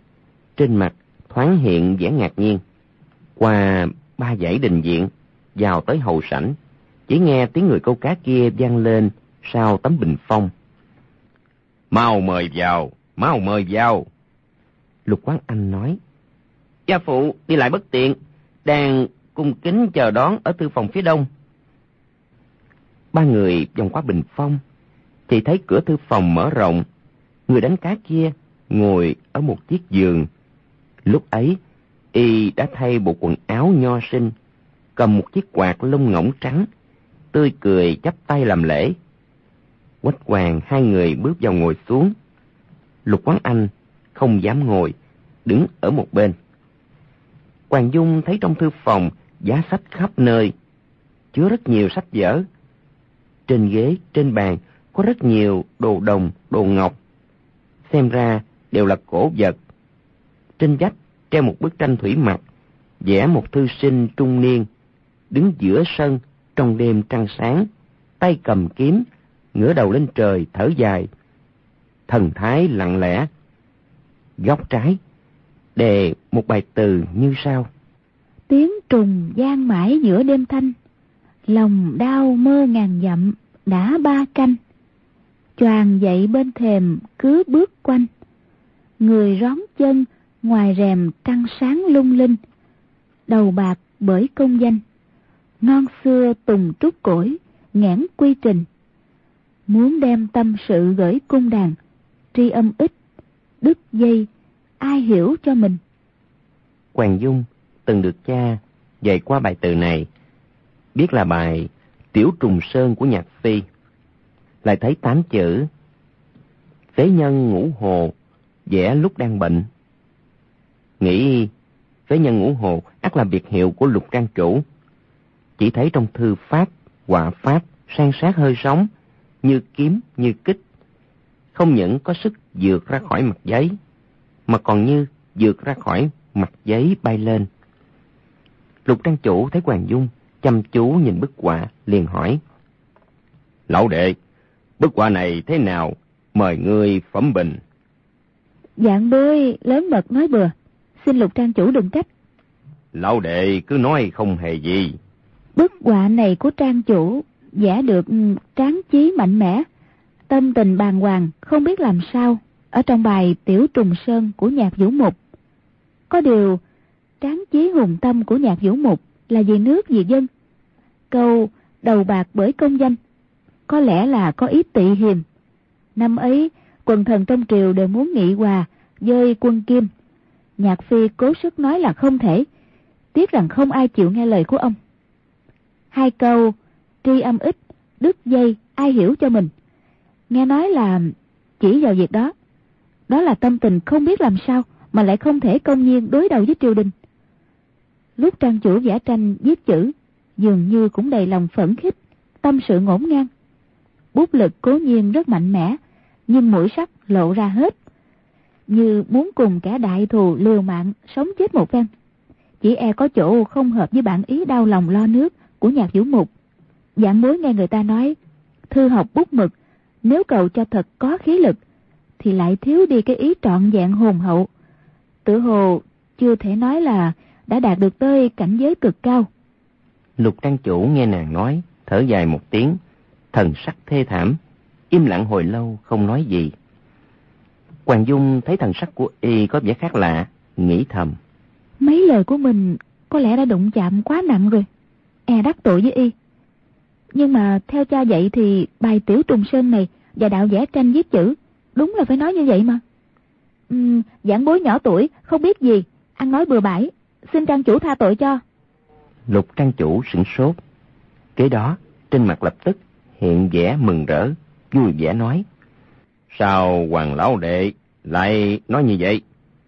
trên mặt thoáng hiện vẻ ngạc nhiên. Qua ba dãy đình diện, vào tới hậu sảnh, chỉ nghe tiếng người câu cá kia vang lên sau tấm bình phong. Mau mời vào, mau mời vào. Lục Quán Anh nói, Gia phụ đi lại bất tiện, đang cung kính chờ đón ở thư phòng phía đông. Ba người vòng qua bình phong, thì thấy cửa thư phòng mở rộng. Người đánh cá kia ngồi ở một chiếc giường. Lúc ấy, y đã thay bộ quần áo nho sinh, cầm một chiếc quạt lông ngỗng trắng, tươi cười chắp tay làm lễ. Quách hoàng hai người bước vào ngồi xuống. Lục Quán Anh không dám ngồi, đứng ở một bên. Hoàng Dung thấy trong thư phòng giá sách khắp nơi, chứa rất nhiều sách vở. Trên ghế, trên bàn có rất nhiều đồ đồng, đồ ngọc. Xem ra đều là cổ vật. Trên vách treo một bức tranh thủy mặc, vẽ một thư sinh trung niên, đứng giữa sân trong đêm trăng sáng, tay cầm kiếm, ngửa đầu lên trời thở dài. Thần thái lặng lẽ. Góc trái, đề một bài từ như sau. Tiếng trùng gian mãi giữa đêm thanh, lòng đau mơ ngàn dặm đã ba canh. Choàng dậy bên thềm cứ bước quanh, người rón chân ngoài rèm trăng sáng lung linh, đầu bạc bởi công danh. Ngon xưa tùng trúc cổi, nghẽn quy trình. Muốn đem tâm sự gửi cung đàn, tri âm ít, đứt dây, ai hiểu cho mình. Hoàng Dung từng được cha dạy qua bài từ này, biết là bài Tiểu Trùng Sơn của Nhạc Phi. Lại thấy tám chữ Phế nhân ngũ hồ, vẽ lúc đang bệnh. Nghĩ phế nhân ngũ hồ ắt là biệt hiệu của lục trang chủ. Chỉ thấy trong thư pháp, họa pháp, sang sát hơi sống, như kiếm, như kích. Không những có sức vượt ra khỏi mặt giấy, mà còn như vượt ra khỏi mặt giấy bay lên. Lục trang chủ thấy Hoàng Dung chăm chú nhìn bức họa, liền hỏi. Lão đệ, bức họa này thế nào? Mời ngươi phẩm bình. Dạng bơi lớn mật nói bừa. Xin lục trang chủ đừng trách. Lão đệ cứ nói không hề gì. Bức họa này của trang chủ vẽ được ừ, tráng chí mạnh mẽ, tâm tình bàng hoàng không biết làm sao ở trong bài Tiểu Trùng Sơn của nhạc Vũ Mục. Có điều, tráng chí hùng tâm của nhạc Vũ Mục là vì nước vì dân. Câu đầu bạc bởi công danh, có lẽ là có ý tị hiềm. Năm ấy, quần thần trong triều đều muốn nghị hòa với quân Kim. Nhạc Phi cố sức nói là không thể, tiếc rằng không ai chịu nghe lời của ông. Hai câu, tri âm ít, đứt dây, ai hiểu cho mình. Nghe nói là chỉ vào việc đó. Đó là tâm tình không biết làm sao mà lại không thể công nhiên đối đầu với triều đình. Lúc trang chủ giả tranh viết chữ, dường như cũng đầy lòng phẫn khích, tâm sự ngổn ngang. Bút lực cố nhiên rất mạnh mẽ, nhưng mũi sắc lộ ra hết. Như muốn cùng kẻ đại thù liều mạng sống chết một phen. Chỉ e có chỗ không hợp với bản ý đau lòng lo nước của nhạc vũ mục. Dạng mối nghe người ta nói, thư học bút mực, nếu cầu cho thật có khí lực, thì lại thiếu đi cái ý trọn vẹn hồn hậu. Tử hồ chưa thể nói là đã đạt được tới cảnh giới cực cao. Lục trang chủ nghe nàng nói, thở dài một tiếng, thần sắc thê thảm, im lặng hồi lâu không nói gì. Hoàng Dung thấy thần sắc của y có vẻ khác lạ, nghĩ thầm. Mấy lời của mình có lẽ đã đụng chạm quá nặng rồi, e đắc tội với y. Nhưng mà theo cha dạy thì bài tiểu trùng sơn này và đạo vẽ tranh viết chữ, đúng là phải nói như vậy mà. Uhm, giảng bối nhỏ tuổi, không biết gì, ăn nói bừa bãi, xin trang chủ tha tội cho. Lục trang chủ sửng sốt. Kế đó, trên mặt lập tức hiện vẻ mừng rỡ, vui vẻ nói. Sao hoàng lão đệ lại nói như vậy?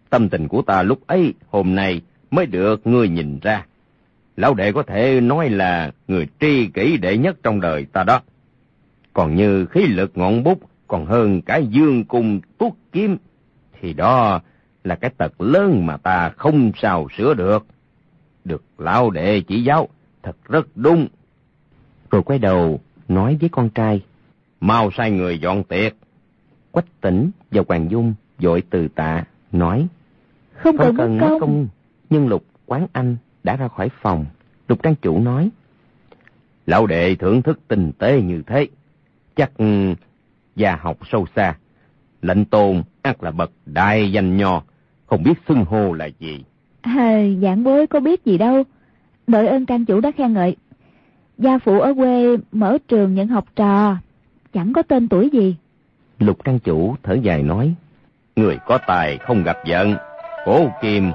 Tâm tình của ta lúc ấy, hôm nay mới được ngươi nhìn ra. Lão đệ có thể nói là người tri kỷ đệ nhất trong đời ta đó. Còn như khí lực ngọn bút còn hơn cả dương cung tuốt kiếm, thì đó là cái tật lớn mà ta không sao sửa được. Được lão đệ chỉ giáo, thật rất đúng. Rồi quay đầu, nói với con trai. Mau sai người dọn tiệc. Quách tỉnh và Hoàng Dung dội từ tạ, nói. Không, không cần, mất công. công. Nhưng Lục Quán Anh đã ra khỏi phòng. Lục Trang Chủ nói. Lão đệ thưởng thức tinh tế như thế. Chắc gia học sâu xa. Lệnh tôn ắt là bậc đại danh nho. Không biết xưng hô là gì. À, giảng bối có biết gì đâu. Đợi ơn trang chủ đã khen ngợi. Gia phụ ở quê mở trường nhận học trò. Chẳng có tên tuổi gì. Lục Trang Chủ thở dài nói. Người có tài không gặp giận. Cố kim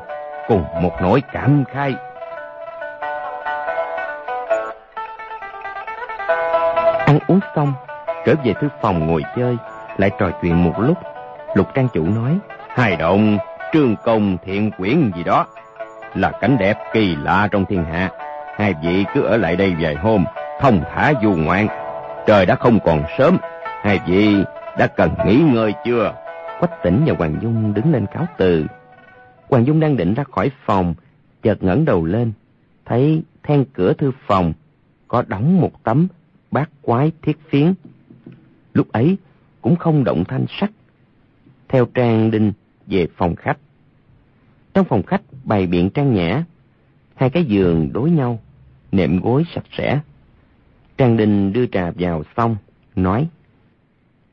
cùng một nỗi cảm khai. Ăn uống xong, trở về thư phòng ngồi chơi, lại trò chuyện một lúc. Lục Trang Chủ nói. Hai động, trương công thiện quyển gì đó. Là cảnh đẹp kỳ lạ trong thiên hạ. Hai vị cứ ở lại đây vài hôm, thông thả du ngoạn. Trời đã không còn sớm. Hai vị đã cần nghỉ ngơi chưa? Quách tỉnh và Hoàng Dung đứng lên cáo từ. Hoàng Dung đang định ra khỏi phòng, chợt ngẩng đầu lên, thấy then cửa thư phòng có đóng một tấm bát quái thiết phiến. Lúc ấy cũng không động thanh sắc. Theo Trang Đinh về phòng khách. Trong phòng khách bày biện trang nhã, hai cái giường đối nhau, nệm gối sạch sẽ. Trang Đinh đưa trà vào xong, nói.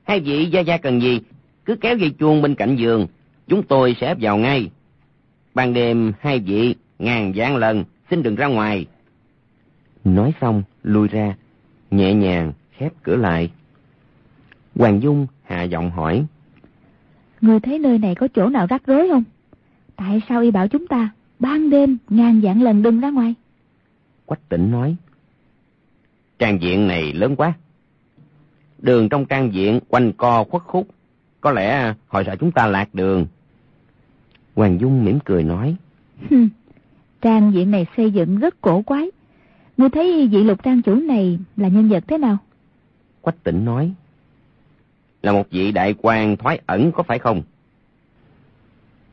Hai vị gia gia cần gì, cứ kéo dây chuông bên cạnh giường, chúng tôi sẽ vào ngay. Ban đêm hai vị ngàn vạn lần xin đừng ra ngoài. Nói xong lui ra, nhẹ nhàng khép cửa lại. Hoàng Dung hạ giọng hỏi. Người thấy nơi này có chỗ nào rắc rối không? Tại sao y bảo chúng ta ban đêm ngàn vạn lần đừng ra ngoài? Quách tỉnh nói. Trang diện này lớn quá. Đường trong trang diện quanh co khuất khúc. Có lẽ họ sợ chúng ta lạc đường. Hoàng Dung mỉm cười nói. Trang viện này xây dựng rất cổ quái. Ngươi thấy vị lục trang chủ này là nhân vật thế nào? Quách tỉnh nói. Là một vị đại quan thoái ẩn có phải không?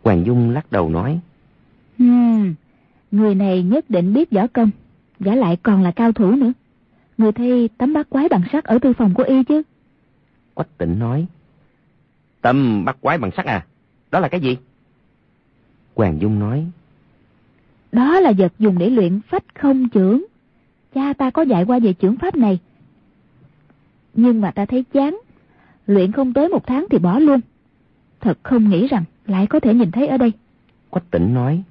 Hoàng Dung lắc đầu nói. Hmm, người này nhất định biết võ công, giả lại còn là cao thủ nữa. Người thấy tấm bát quái bằng sắt ở thư phòng của y chứ? Quách tỉnh nói. Tâm bắt quái bằng sắt à? Đó là cái gì? Hoàng Dung nói. Đó là vật dùng để luyện phách không trưởng. Cha ta có dạy qua về trưởng pháp này. Nhưng mà ta thấy chán. Luyện không tới một tháng thì bỏ luôn. Thật không nghĩ rằng lại có thể nhìn thấy ở đây. Quách tỉnh nói.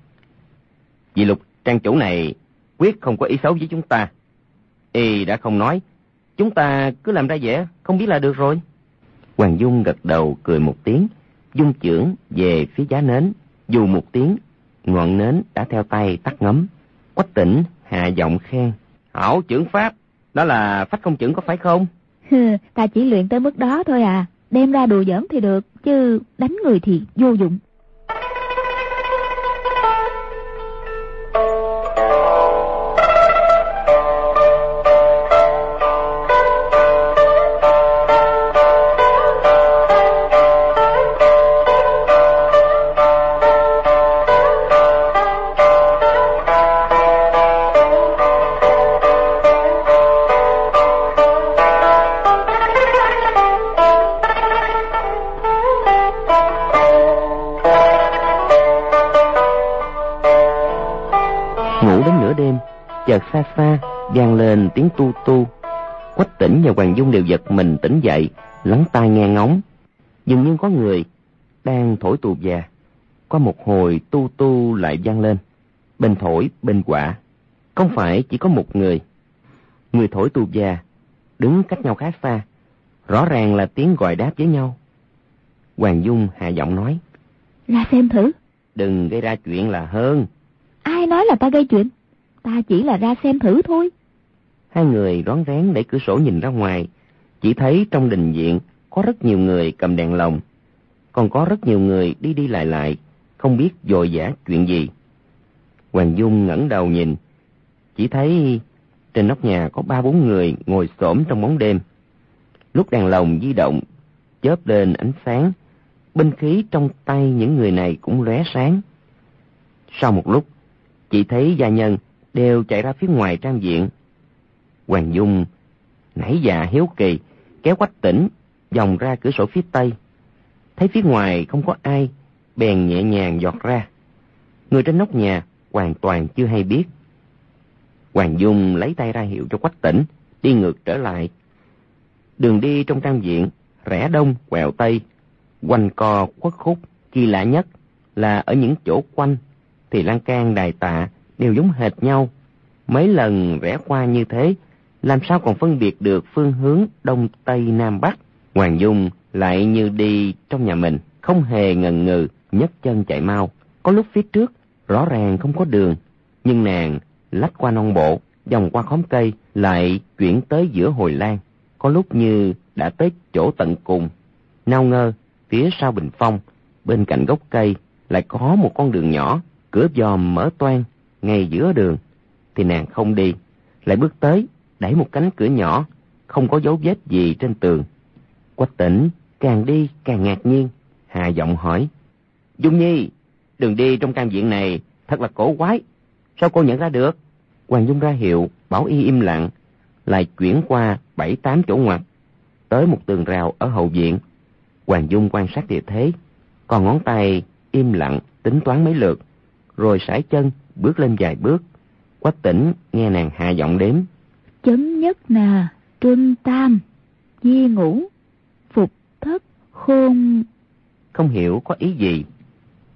Vì lục trang chủ này quyết không có ý xấu với chúng ta. Y đã không nói. Chúng ta cứ làm ra vẻ, không biết là được rồi. Hoàng Dung gật đầu cười một tiếng. Dung trưởng về phía giá nến. Dù một tiếng, ngọn nến đã theo tay tắt ngấm. Quách tỉnh hạ giọng khen. Hảo trưởng pháp, đó là phách không trưởng có phải không? Ta chỉ luyện tới mức đó thôi à. Đem ra đùa giỡn thì được, chứ đánh người thì vô dụng. Lên tiếng tu tu. Quách tỉnh và Hoàng Dung đều giật mình tỉnh dậy, lắng tai nghe ngóng. Dường như có người đang thổi tù già. Có một hồi tu tu lại vang lên. Bên thổi, bên quạ. Không phải chỉ có một người. Người thổi tù già, đứng cách nhau khá xa. Rõ ràng là tiếng gọi đáp với nhau. Hoàng Dung hạ giọng nói. Ra xem thử. Đừng gây ra chuyện là hơn. Ai nói là ta gây chuyện? Ta chỉ là ra xem thử thôi. Hai người rón rén đẩy cửa sổ nhìn ra ngoài. Chỉ thấy trong đình viện có rất nhiều người cầm đèn lồng. Còn có rất nhiều người đi đi lại lại, không biết dội vã chuyện gì. Hoàng Dung ngẩng đầu nhìn. Chỉ thấy trên nóc nhà có ba bốn người ngồi xổm trong bóng đêm. Lúc đèn lồng di động, chớp lên ánh sáng, binh khí trong tay những người này cũng lóe sáng. Sau một lúc, chị thấy gia nhân đều chạy ra phía ngoài trang viện. Hoàng Dung nãy dạ hiếu kỳ, kéo quách tỉnh, vòng ra cửa sổ phía tây. Thấy phía ngoài không có ai, bèn nhẹ nhàng giọt ra. Người trên nóc nhà hoàn toàn chưa hay biết. Hoàng Dung lấy tay ra hiệu cho quách tỉnh, đi ngược trở lại. Đường đi trong trang viện, rẽ đông, quẹo tây, quanh co khuất khúc, kỳ lạ nhất là ở những chỗ quanh thì lan can đài tạ đều giống hệt nhau. Mấy lần rẽ qua như thế, làm sao còn phân biệt được phương hướng đông tây nam bắc. Hoàng Dung lại như đi trong nhà mình, không hề ngần ngừ, nhấc chân chạy mau. Có lúc phía trước, rõ ràng không có đường, nhưng nàng lách qua non bộ, vòng qua khóm cây, lại chuyển tới giữa hồi lan. Có lúc như đã tới chỗ tận cùng. Nao ngơ, phía sau bình phong, bên cạnh gốc cây, lại có một con đường nhỏ, cửa giòm mở toang, ngay giữa đường. Thì nàng không đi, lại bước tới, đẩy một cánh cửa nhỏ, không có dấu vết gì trên tường. Quách tỉnh, càng đi càng ngạc nhiên, hà giọng hỏi. Dung Nhi, đường đi trong căn viện này thật là cổ quái, sao cô nhận ra được? Hoàng Dung ra hiệu, bảo y im lặng, lại chuyển qua bảy tám chỗ ngoặt, tới một tường rào ở hậu viện. Hoàng Dung quan sát địa thế, còn ngón tay im lặng tính toán mấy lượt, rồi sải chân bước lên vài bước. Quách tỉnh nghe nàng hạ giọng đếm. Chấm nhất nà, trưng tam, di ngũ, phục thất, khôn... Không hiểu có ý gì.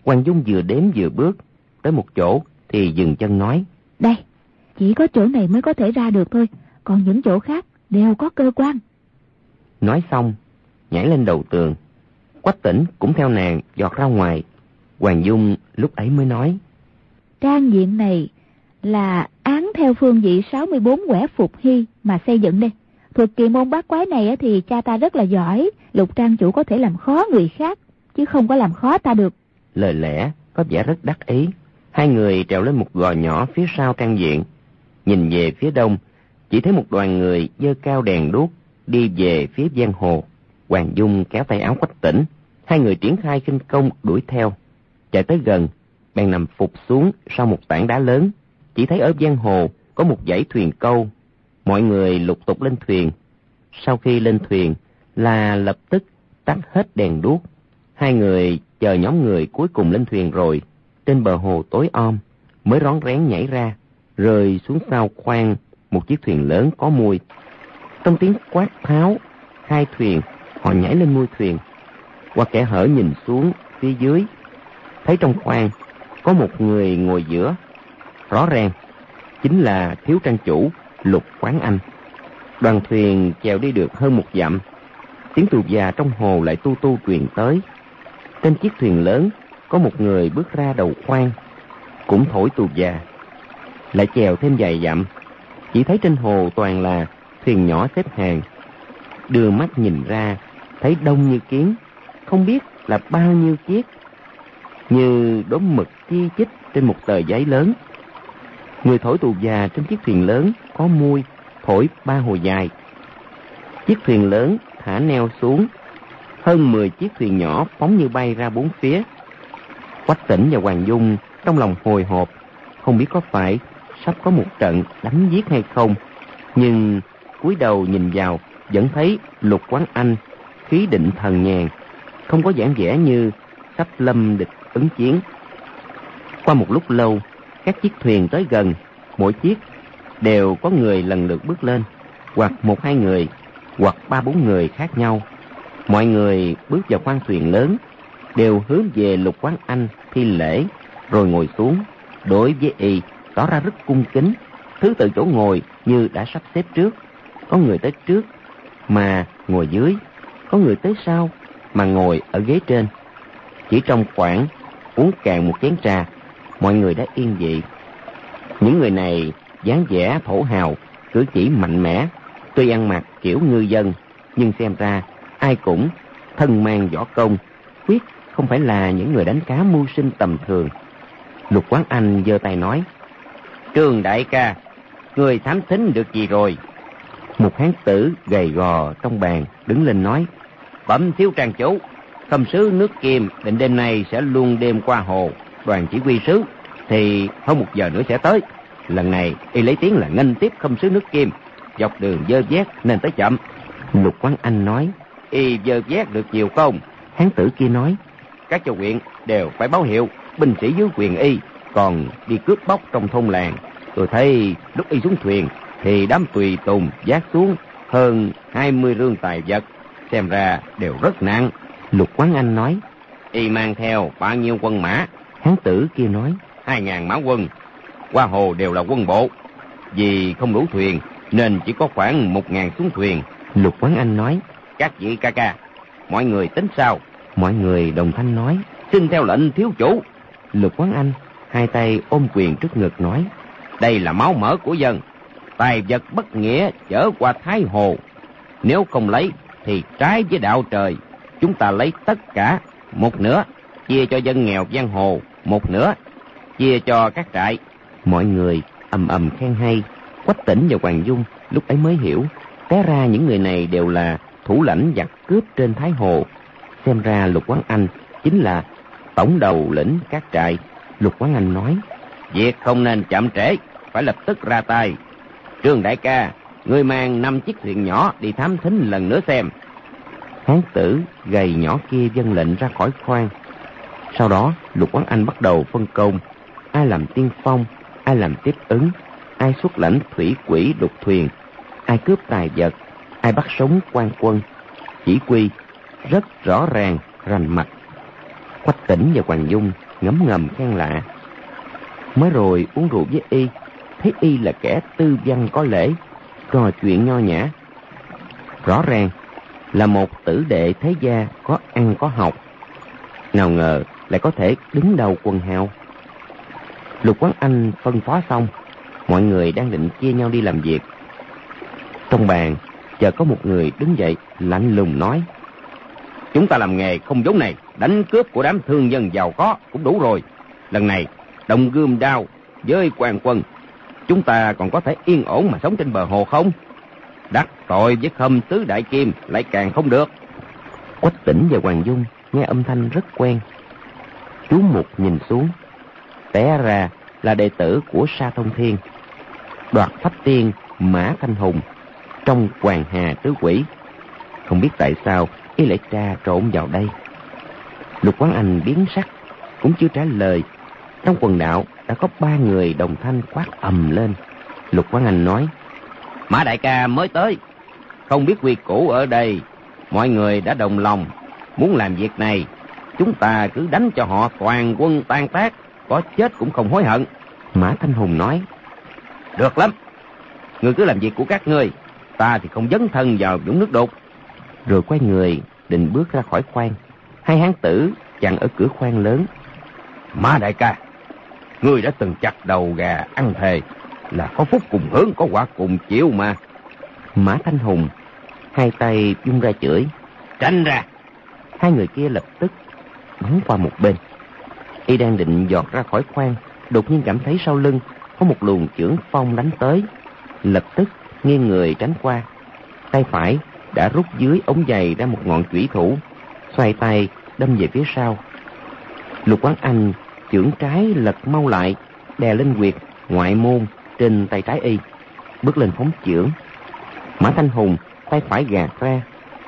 Hoàng Dung vừa đếm vừa bước, tới một chỗ thì dừng chân nói. Đây, chỉ có chỗ này mới có thể ra được thôi, còn những chỗ khác đều có cơ quan. Nói xong, nhảy lên đầu tường. Quách tỉnh cũng theo nàng giọt ra ngoài. Hoàng Dung lúc ấy mới nói. Trang diện này là án theo phương vị 64 quẻ phục hy mà xây dựng đây. Thuật kỳ môn bát quái này thì cha ta rất là giỏi, lục trang chủ có thể làm khó người khác, chứ không có làm khó ta được. Lời lẽ có vẻ rất đắc ý. Hai người trèo lên một gò nhỏ phía sau trang diện. Nhìn về phía đông, chỉ thấy một đoàn người dơ cao đèn đuốc đi về phía giang hồ. Hoàng Dung kéo tay áo quách tỉnh. Hai người triển khai kinh công đuổi theo. Chạy tới gần, bèn nằm phục xuống sau một tảng đá lớn. Chỉ thấy ở giang hồ có một dãy thuyền câu. Mọi người lục tục lên thuyền. Sau khi lên thuyền là lập tức tắt hết đèn đuốc. Hai người chờ nhóm người cuối cùng lên thuyền rồi. Trên bờ hồ tối om mới rón rén nhảy ra, rơi xuống sau khoang một chiếc thuyền lớn có mùi. Trong tiếng quát tháo, hai thuyền, họ nhảy lên mui thuyền. Qua kẻ hở nhìn xuống phía dưới, thấy trong khoang có một người ngồi giữa. Rõ ràng, chính là thiếu trang chủ Lục Quán Anh. Đoàn thuyền chèo đi được hơn một dặm. Tiếng tù già trong hồ lại tu tu truyền tới. Trên chiếc thuyền lớn có một người bước ra đầu khoang, cũng thổi tù già. Lại chèo thêm vài dặm, chỉ thấy trên hồ toàn là thuyền nhỏ xếp hàng. Đưa mắt nhìn ra, thấy đông như kiến, không biết là bao nhiêu chiếc. Như đốm mực chi chích trên một tờ giấy lớn. Người thổi tù già trên chiếc thuyền lớn có mui, thổi ba hồi dài. Chiếc thuyền lớn thả neo xuống, hơn 10 chiếc thuyền nhỏ phóng như bay ra bốn phía. Quách tỉnh và Hoàng Dung trong lòng hồi hộp, không biết có phải sắp có một trận đánh giết hay không. Nhưng cúi đầu nhìn vào, vẫn thấy lục quán anh, khí định thần nhàn, không có giảng vẻ như sắp lâm địch ứng chiến. Qua một lúc lâu, các chiếc thuyền tới gần, mỗi chiếc đều có người lần lượt bước lên, hoặc một hai người, hoặc ba bốn người khác nhau. Mọi người bước vào khoang thuyền lớn, đều hướng về lục quán anh thi lễ, rồi ngồi xuống. Đối với y, tỏ ra rất cung kính, thứ tự chỗ ngồi như đã sắp xếp trước. Có người tới trước mà ngồi dưới, có người tới sau mà ngồi ở ghế trên. Chỉ trong khoảng uống cạn một chén trà, mọi người đã yên vị. Những người này dáng vẻ thổ hào, cử chỉ mạnh mẽ, tuy ăn mặc kiểu ngư dân, nhưng xem ra ai cũng thân mang võ công, quyết không phải là những người đánh cá mưu sinh tầm thường. Lục Quán Anh giơ tay nói, Trương đại ca, người thám thính được gì rồi? Một hán tử gầy gò trong bàn đứng lên nói, Bẩm thiếu trang chủ, khâm sứ nước kim định đêm nay sẽ luôn đêm qua hồ, đoàn chỉ huy sứ thì hơn một giờ nữa sẽ tới. Lần này y lấy tiếng là nghênh tiếp không sứ nước kim, dọc đường dơ vét nên tới chậm. Lục Quán Anh nói, y dơ vét được nhiều không? Hán tử kia nói, các châu huyện đều phải báo hiệu, binh sĩ dưới quyền y, còn đi cướp bóc trong thôn làng. Tôi thấy lúc y xuống thuyền thì đám tùy tùng giác xuống hơn 20 rương tài vật. Xem ra đều rất nặng. Lục Quán Anh nói. Y mang theo bao nhiêu quân mã? Hán tử kia nói. Hai ngàn mã quân. Qua hồ đều là quân bộ. Vì không đủ thuyền nên chỉ có khoảng một ngàn xuống thuyền. Lục Quán Anh nói. Các vị ca ca, mọi người tính sao? Mọi người đồng thanh nói. Xin theo lệnh thiếu chủ. Lục Quán Anh hai tay ôm quyền trước ngực nói. Đây là máu mỡ của dân. Tài vật bất nghĩa chở qua Thái Hồ. Nếu không lấy thì trái với đạo trời. Chúng ta lấy tất cả, một nửa, chia cho dân nghèo giang hồ, một nửa, chia cho các trại. Mọi người ầm ầm khen hay. Quách tỉnh và Hoàng Dung lúc ấy mới hiểu. Té ra những người này đều là thủ lãnh giặc cướp trên Thái Hồ. Xem ra Lục Quán Anh chính là tổng đầu lĩnh các trại. Lục Quán Anh nói, việc không nên chậm trễ, phải lập tức ra tay. Trương đại ca, ngươi mang năm chiếc thuyền nhỏ đi thám thính lần nữa xem. Hán tử gầy nhỏ kia dân lệnh ra khỏi khoang. Sau đó, Lục Quán Anh bắt đầu phân công, ai làm tiên phong, ai làm tiếp ứng, ai xuất lãnh thủy quỷ đục thuyền, ai cướp tài vật, ai bắt sống quan quân. Chỉ quy rất rõ ràng, rành mạch. Quách tỉnh và Hoàng Dung ngấm ngầm khen lạ. Mới rồi uống rượu với y, thấy y là kẻ tư văn có lễ, trò chuyện nho nhã. Rõ ràng là một tử đệ thế gia có ăn có học. Nào ngờ lại có thể đứng đầu quần hào. Lục Quán Anh phân phó xong, mọi người đang định chia nhau đi làm việc. Trong bàn, chờ có một người đứng dậy lạnh lùng nói. Chúng ta làm nghề không giống này, đánh cướp của đám thương dân giàu có cũng đủ rồi. Lần này, đồng gươm đao với quan quân, chúng ta còn có thể yên ổn mà sống trên bờ hồ không? Đắc tội với khâm tứ đại kim lại càng không được. Quách tỉnh và Hoàng Dung nghe âm thanh rất quen. Chú Mục nhìn xuống, té ra là đệ tử của Sa Thông Thiên. Đoạt phách tiên Mã Thanh Hùng trong Hoàng Hà Tứ Quỷ. Không biết tại sao y lại tra trộn vào đây. Lục Quán Anh biến sắc, cũng chưa trả lời. Trong quần đạo đã có ba người đồng thanh quát ầm lên. Lục Quán Anh nói, Mã đại ca mới tới, không biết quy củ ở đây. Mọi người đã đồng lòng, muốn làm việc này. Chúng ta cứ đánh cho họ toàn quân tan tác, có chết cũng không hối hận. Mã Thanh Hùng nói, Được lắm, người cứ làm việc của các ngươi, ta thì không dấn thân vào dũng nước đục. Rồi quay người, định bước ra khỏi khoang. Hai hán tử chặn ở cửa khoang lớn. Mã đại ca, ngươi đã từng chặt đầu gà ăn thề, là có phúc cùng hướng, có quả cùng chịu mà. Mã Thanh Hùng, hai tay vung ra chửi. Tránh ra! Hai người kia lập tức bắn qua một bên. Y đang định giọt ra khỏi khoang, đột nhiên cảm thấy sau lưng có một luồng chưởng phong đánh tới. Lập tức nghiêng người tránh qua. Tay phải đã rút dưới ống giày ra một ngọn chủy thủ, xoay tay đâm về phía sau. Lục Quán Anh chưởng trái lật mau lại, đè lên quyệt ngoại môn trên tay trái y, bước lên phóng chưởng. Mã Thanh Hùng tay phải gạt ra,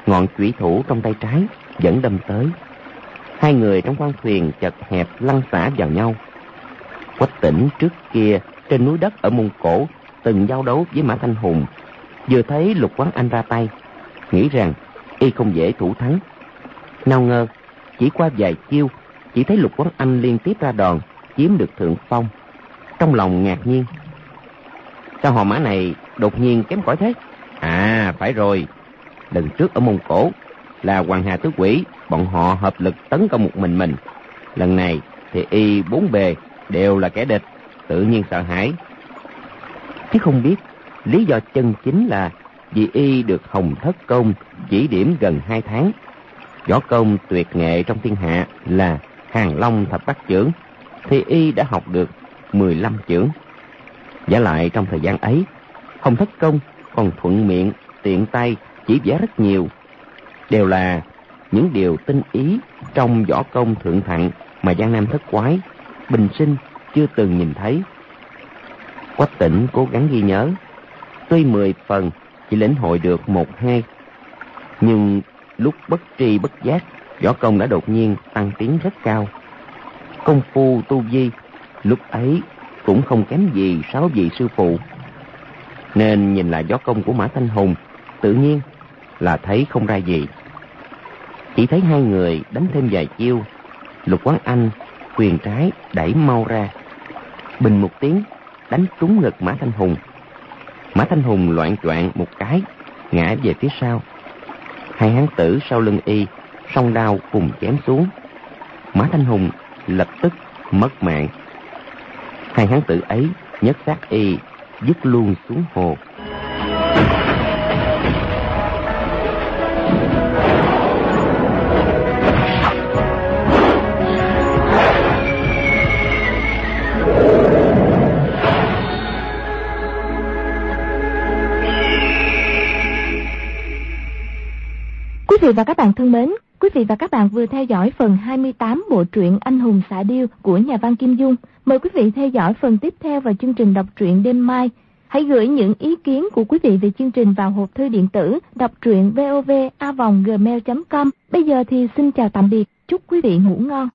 ngọn chủy thủ trong tay trái vẫn đâm tới. Hai người trong khoang thuyền chật hẹp lăn xả vào nhau. Quách tỉnh trước kia trên núi đất ở Mông Cổ từng giao đấu với Mã Thanh Hùng. Vừa thấy Lục Quán Anh ra tay, nghĩ rằng y không dễ thủ thắng. Nào ngờ, chỉ qua vài chiêu, chỉ thấy Lục Quán Anh liên tiếp ra đòn, chiếm được thượng phong. Trong lòng ngạc nhiên. Sao họ mã này đột nhiên kém cỏi thế? À, phải rồi. Lần trước ở Mông Cổ là Hoàng Hà Tứ Quỷ, bọn họ hợp lực tấn công một mình mình. Lần này thì y bốn bề đều là kẻ địch, tự nhiên sợ hãi. Chứ không biết lý do chân chính là vì y được Hồng Thất Công chỉ điểm gần hai tháng. Võ công tuyệt nghệ trong thiên hạ là Hàng Long Thập Bát Chưởng, thì y đã học được 15 chưởng. Giả lại trong thời gian ấy, Hồng Thất Công còn thuận miệng, tiện tay chỉ vẽ rất nhiều. Đều là những điều tinh ý trong võ công thượng thặng mà Giang Nam thất quái, bình sinh chưa từng nhìn thấy. Quách tỉnh cố gắng ghi nhớ, tuy mười phần chỉ lĩnh hội được một hai, nhưng lúc bất tri bất giác, võ công đã đột nhiên tăng tiến rất cao. Công phu tu vi lúc ấy cũng không kém gì sáu vị sư phụ. Nên nhìn lại võ công của Mã Thanh Hùng, tự nhiên là thấy không ra gì. Chỉ thấy hai người đánh thêm vài chiêu, Lục Quán Anh quyền trái đẩy mau ra. Bình một tiếng, đánh trúng ngực Mã Thanh Hùng. Mã Thanh Hùng loạn choạng một cái, ngã về phía sau. Hai hán tử sau lưng y, song đao cùng chém xuống. Mã Thanh Hùng lập tức mất mạng. Hai hán tử ấy nhất xác y dứt luôn xuống hồ. Vị và các bạn thân mến, quý vị và các bạn vừa theo dõi phần 28 bộ truyện Anh hùng xạ điêu của nhà văn Kim Dung. Mời quý vị theo dõi phần tiếp theo vào chương trình đọc truyện đêm mai. Hãy gửi những ý kiến của quý vị về chương trình vào hộp thư điện tử đọc truyện vovavonggmail.com. Bây giờ thì xin chào tạm biệt, chúc quý vị ngủ ngon.